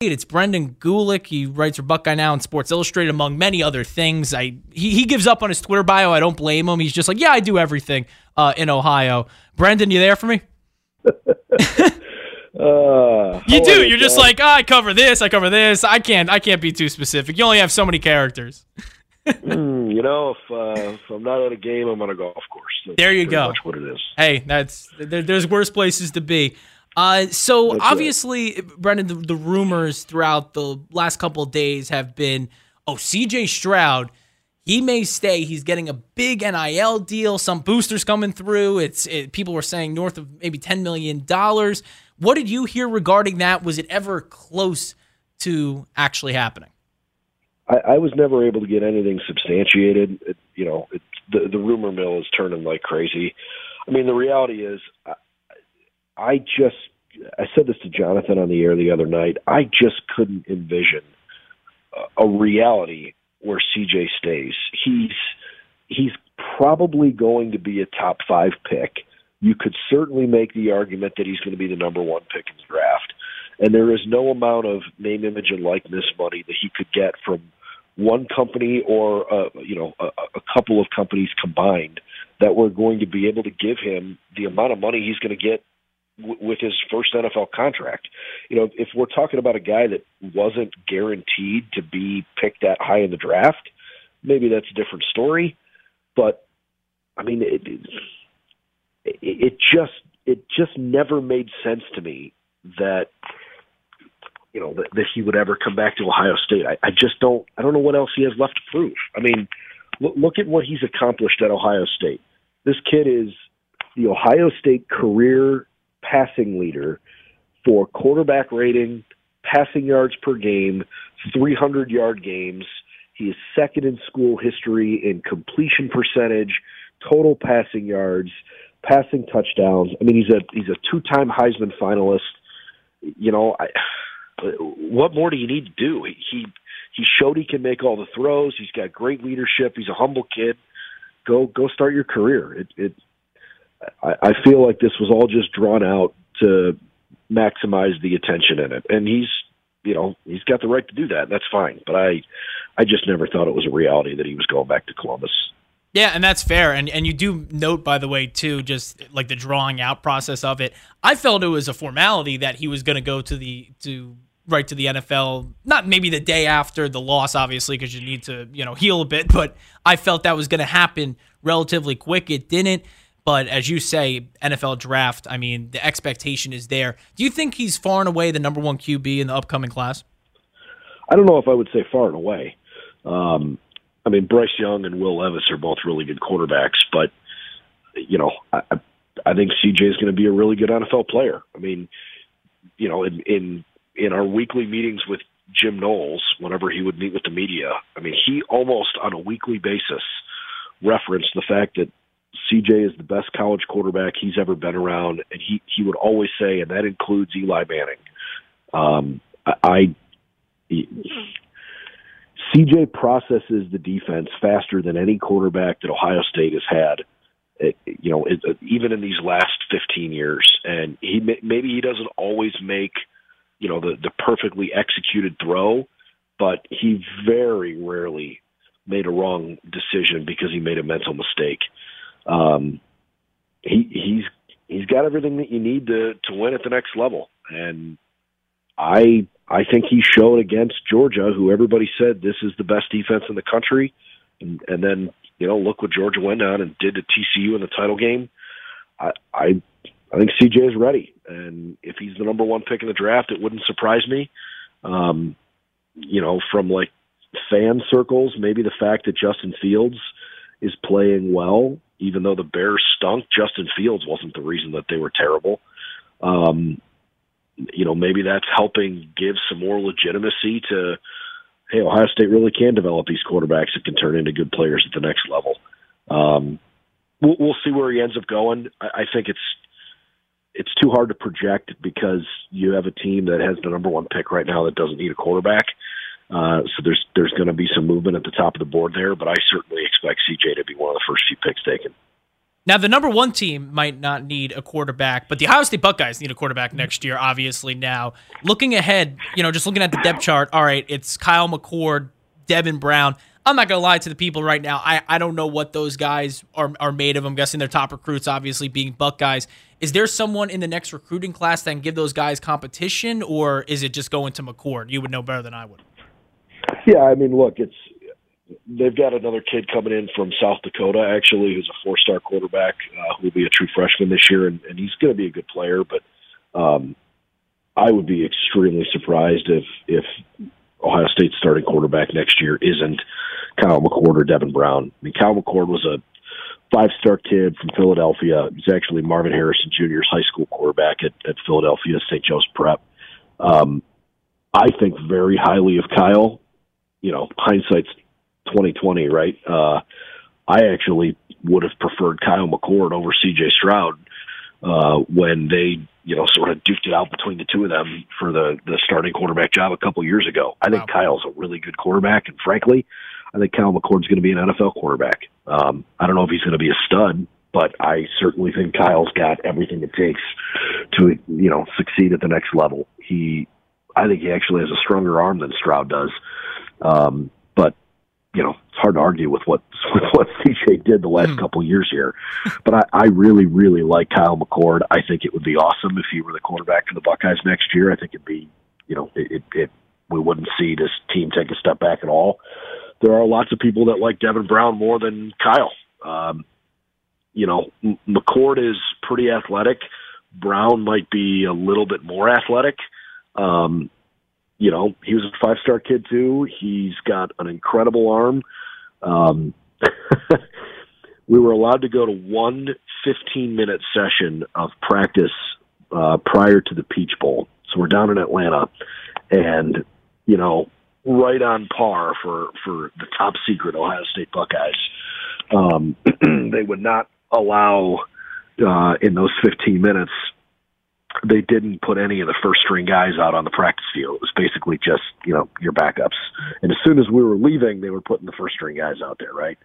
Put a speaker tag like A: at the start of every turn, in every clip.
A: It's Brendan Gulick. He writes for Buckeye Now and Sports Illustrated, among many other things. I he, he gives up on his Twitter bio. I don't blame him. He's just like, yeah, I do everything uh, in Ohio. Brendan, you there for me?
B: Uh,
A: you do. You're just like, oh, I cover this. I cover this. I can't. I can't be too specific. You only have so many characters.
B: mm, you know, if, uh, if I'm not at a game, I'm on a golf course. That's
A: there you go.
B: That's what it is.
A: Hey, that's there, there's worse places to be. Uh, so that's obviously, right. Brendan, the, the rumors throughout the last couple of days have been, oh, C.J. Stroud he may stay. He's getting a big NIL deal. Some boosters coming through. It's it, people were saying north of maybe ten million dollars. What did you hear regarding that? Was it ever close to actually happening?
B: I, I was never able to get anything substantiated. It, you know, it, the the rumor mill is turning like crazy. I mean, the reality is, I, just I said this to Jonathan on the air the other night. I just couldn't envision a, a reality where CJ stays. He's he's probably going to be a top five pick you could certainly make the argument that he's going to be the number one pick in the draft. And there is no amount of name, image, and likeness money that he could get from one company or uh, you know a, a couple of companies combined that were going to be able to give him the amount of money he's going to get with his first NFL contract. You know, if we're talking about a guy that wasn't guaranteed to be picked that high in the draft, maybe that's a different story. But I mean, it, it just it just never made sense to me that you know that, that he would ever come back to Ohio State. I, I just don't I don't know what else he has left to prove. I mean, look, look at what he's accomplished at Ohio State. This kid is the Ohio State career passing leader for quarterback rating, passing yards per game, 300 yard games. He is second in school history in completion percentage, total passing yards passing touchdowns. I mean, he's a he's a two time Heisman finalist. You know, I, what more do you need to do? He he showed he can make all the throws. He's got great leadership. He's a humble kid. Go go start your career. It, it I, I feel like this was all just drawn out to maximize the attention in it, and he's you know he's got the right to do that. That's fine. But I I just never thought it was a reality that he was going back to Columbus.
A: Yeah, and that's fair. And and you do note, by the way, too, just like the drawing out process of it. I felt it was a formality that he was going to go to the to right to the NFL. Not maybe the day after the loss, obviously, because you need to you know heal a bit. But I felt that was going to happen relatively quick. It didn't. But as you say, NFL draft. I mean, the expectation is there. Do you think he's far and away the number one QB in the upcoming class?
B: I don't know if I would say far and away. Um, I mean, Bryce Young and Will Levis are both really good quarterbacks, but you know, I, I think CJ is going to be a really good NFL player. I mean, you know, in in in our weekly meetings with Jim Knowles, whenever he would meet with the media, I mean, he almost on a weekly basis referenced the fact that CJ is the best college quarterback he's ever been around, and he he would always say, and that includes Eli Manning. Um, I, I CJ processes the defense faster than any quarterback that Ohio State has had. It, you know, even in these last 15 years, and he maybe he doesn't always make, you know, the the perfectly executed throw, but he very rarely made a wrong decision because he made a mental mistake. Um, he he's he's got everything that you need to to win at the next level, and I I think he showed against Georgia, who everybody said this is the best defense in the country, and, and then you know look what Georgia went on and did to TCU in the title game. I I, I think CJ is ready, and if he's the number one pick in the draft, it wouldn't surprise me. Um, you know, from like fan circles, maybe the fact that Justin Fields is playing well, even though the Bears stunk, Justin Fields wasn't the reason that they were terrible. Um, you know, maybe that's helping give some more legitimacy to, hey, Ohio State really can develop these quarterbacks that can turn into good players at the next level. Um, we'll, we'll see where he ends up going. I, I think it's it's too hard to project because you have a team that has the number one pick right now that doesn't need a quarterback. Uh, so there's there's going to be some movement at the top of the board there, but I certainly expect CJ to be one of the first few picks taken.
A: Now, the number one team might not need a quarterback, but the Ohio State Buckeyes need a quarterback next year, obviously. Now, looking ahead, you know, just looking at the depth chart, all right, it's Kyle McCord, Devin Brown. I'm not going to lie to the people right now. I, I don't know what those guys are, are made of. I'm guessing they're top recruits, obviously, being Buckeyes. Is there someone in the next recruiting class that can give those guys competition, or is it just going to McCord? You would know better than I would.
B: Yeah, I mean, look, it's they've got another kid coming in from South Dakota, actually, who's a four-star quarterback uh, who will be a true freshman this year, and, and he's going to be a good player. But um, I would be extremely surprised if if Ohio State's starting quarterback next year isn't Kyle McCord or Devin Brown. I mean, Kyle McCord was a five-star kid from Philadelphia. He's actually Marvin Harrison Jr.'s high school quarterback at, at Philadelphia St. Joe's Prep. Um, I think very highly of Kyle. You know, hindsight's 2020, right? Uh, I actually would have preferred Kyle McCord over CJ Stroud uh, when they, you know, sort of duked it out between the two of them for the the starting quarterback job a couple years ago. I think wow. Kyle's a really good quarterback, and frankly, I think Kyle McCord's going to be an NFL quarterback. Um, I don't know if he's going to be a stud, but I certainly think Kyle's got everything it takes to, you know, succeed at the next level. He, I think he actually has a stronger arm than Stroud does. Um, but you know, it's hard to argue with what with what CJ did the last mm. couple years here. But I, I really, really like Kyle McCord. I think it would be awesome if he were the quarterback for the Buckeyes next year. I think it'd be, you know, it, it, it we wouldn't see this team take a step back at all. There are lots of people that like Devin Brown more than Kyle. Um, you know, McCord is pretty athletic. Brown might be a little bit more athletic. Um, you know, he was a five star kid too. He's got an incredible arm. Um, we were allowed to go to one 15 minute session of practice uh, prior to the Peach Bowl. So we're down in Atlanta, and you know, right on par for for the top secret Ohio State Buckeyes. Um, they would not allow uh, in those 15 minutes they didn't put any of the first string guys out on the practice field. It was basically just, you know, your backups. And as soon as we were leaving, they were putting the first string guys out there, right?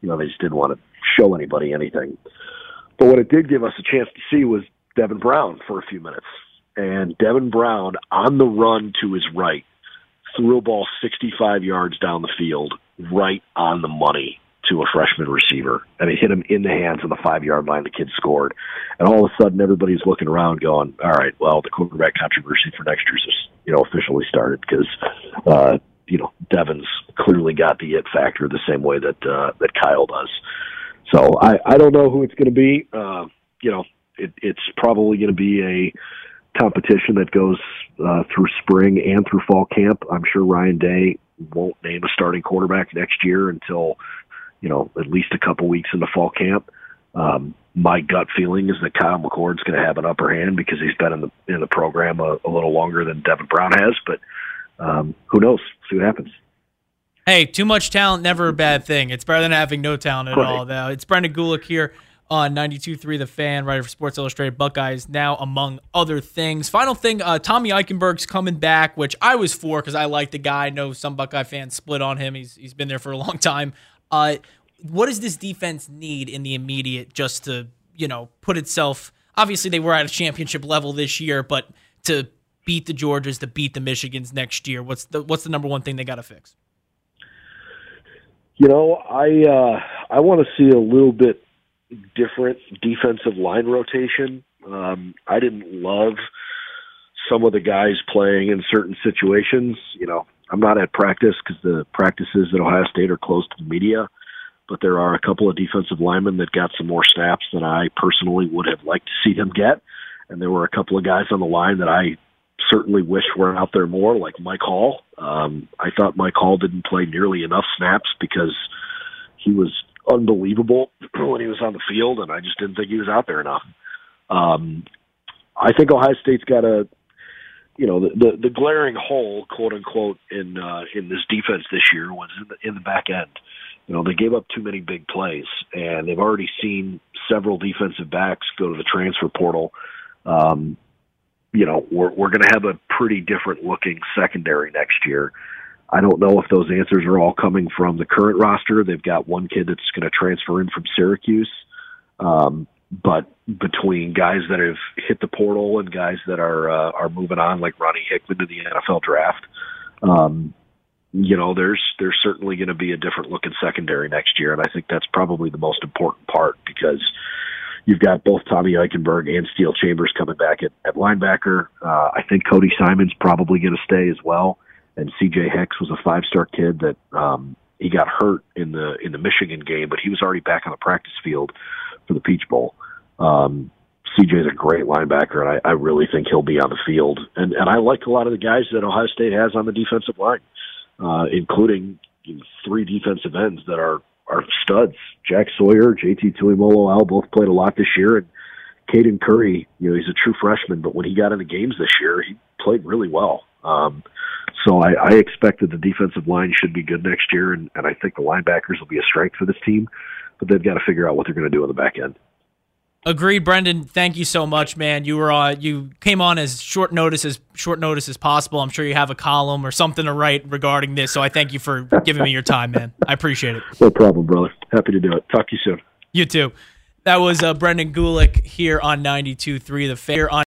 B: You know, they just didn't want to show anybody anything. But what it did give us a chance to see was Devin Brown for a few minutes. And Devin Brown on the run to his right threw a ball 65 yards down the field right on the money to a freshman receiver, and it hit him in the hands on the five yard line. The kid scored, and all of a sudden, everybody's looking around, going, "All right, well, the quarterback controversy for next year's just you know officially started because." Uh, you know, Devin's clearly got the it factor the same way that uh, that Kyle does. So I, I don't know who it's going to be. Uh, you know, it, it's probably going to be a competition that goes uh, through spring and through fall camp. I'm sure Ryan Day won't name a starting quarterback next year until you know, at least a couple weeks in the fall camp. Um, my gut feeling is that Kyle McCord's going to have an upper hand because he's been in the in the program a, a little longer than Devin Brown has. But um, who knows? See what happens.
A: Hey, too much talent, never a bad thing. It's better than having no talent at right. all. Though it's Brendan Gulick here on 92.3 The Fan, writer for Sports Illustrated Buckeyes, now among other things. Final thing, uh, Tommy Eichenberg's coming back, which I was for because I like the guy. I know some Buckeye fans split on him. He's He's been there for a long time. Uh, what does this defense need in the immediate just to, you know, put itself? Obviously, they were at a championship level this year, but to beat the Georgias, to beat the Michigans next year, what's the what's the number one thing they got to fix?
B: You know, I uh, I want to see a little bit different defensive line rotation. Um, I didn't love some of the guys playing in certain situations. You know, I'm not at practice because the practices at Ohio State are closed to the media, but there are a couple of defensive linemen that got some more snaps than I personally would have liked to see them get. And there were a couple of guys on the line that I certainly wish were out there more, like Mike Hall. Um, I thought Mike Hall didn't play nearly enough snaps because he was unbelievable when he was on the field, and I just didn't think he was out there enough. Um, I think Ohio State's got a you know the, the the glaring hole, quote unquote, in uh, in this defense this year was in the in the back end. You know they gave up too many big plays, and they've already seen several defensive backs go to the transfer portal. Um, you know we're we're going to have a pretty different looking secondary next year. I don't know if those answers are all coming from the current roster. They've got one kid that's going to transfer in from Syracuse. Um, but between guys that have hit the portal and guys that are uh, are moving on, like Ronnie Hickman to the NFL draft, um, you know, there's there's certainly going to be a different looking secondary next year, and I think that's probably the most important part because you've got both Tommy Eichenberg and Steele Chambers coming back at, at linebacker. Uh, I think Cody Simon's probably going to stay as well, and C.J. Hicks was a five star kid that um, he got hurt in the in the Michigan game, but he was already back on the practice field for the Peach Bowl. Um, CJ's a great linebacker, and I, I really think he'll be on the field. And and I like a lot of the guys that Ohio State has on the defensive line, uh, including you know, three defensive ends that are are studs. Jack Sawyer, JT Tuimoloau both played a lot this year, and Caden Curry, you know, he's a true freshman, but when he got in the games this year, he played really well. Um, so I, I expect that the defensive line should be good next year, and, and I think the linebackers will be a strength for this team, but they've got to figure out what they're going to do on the back end.
A: Agreed, Brendan. Thank you so much, man. You were uh, you came on as short notice as short notice as possible. I'm sure you have a column or something to write regarding this. So I thank you for giving me your time, man. I appreciate it.
B: No problem, brother. Happy to do it. Talk to you soon.
A: You too. That was uh, Brendan Gulick here on 92.3 The Fan on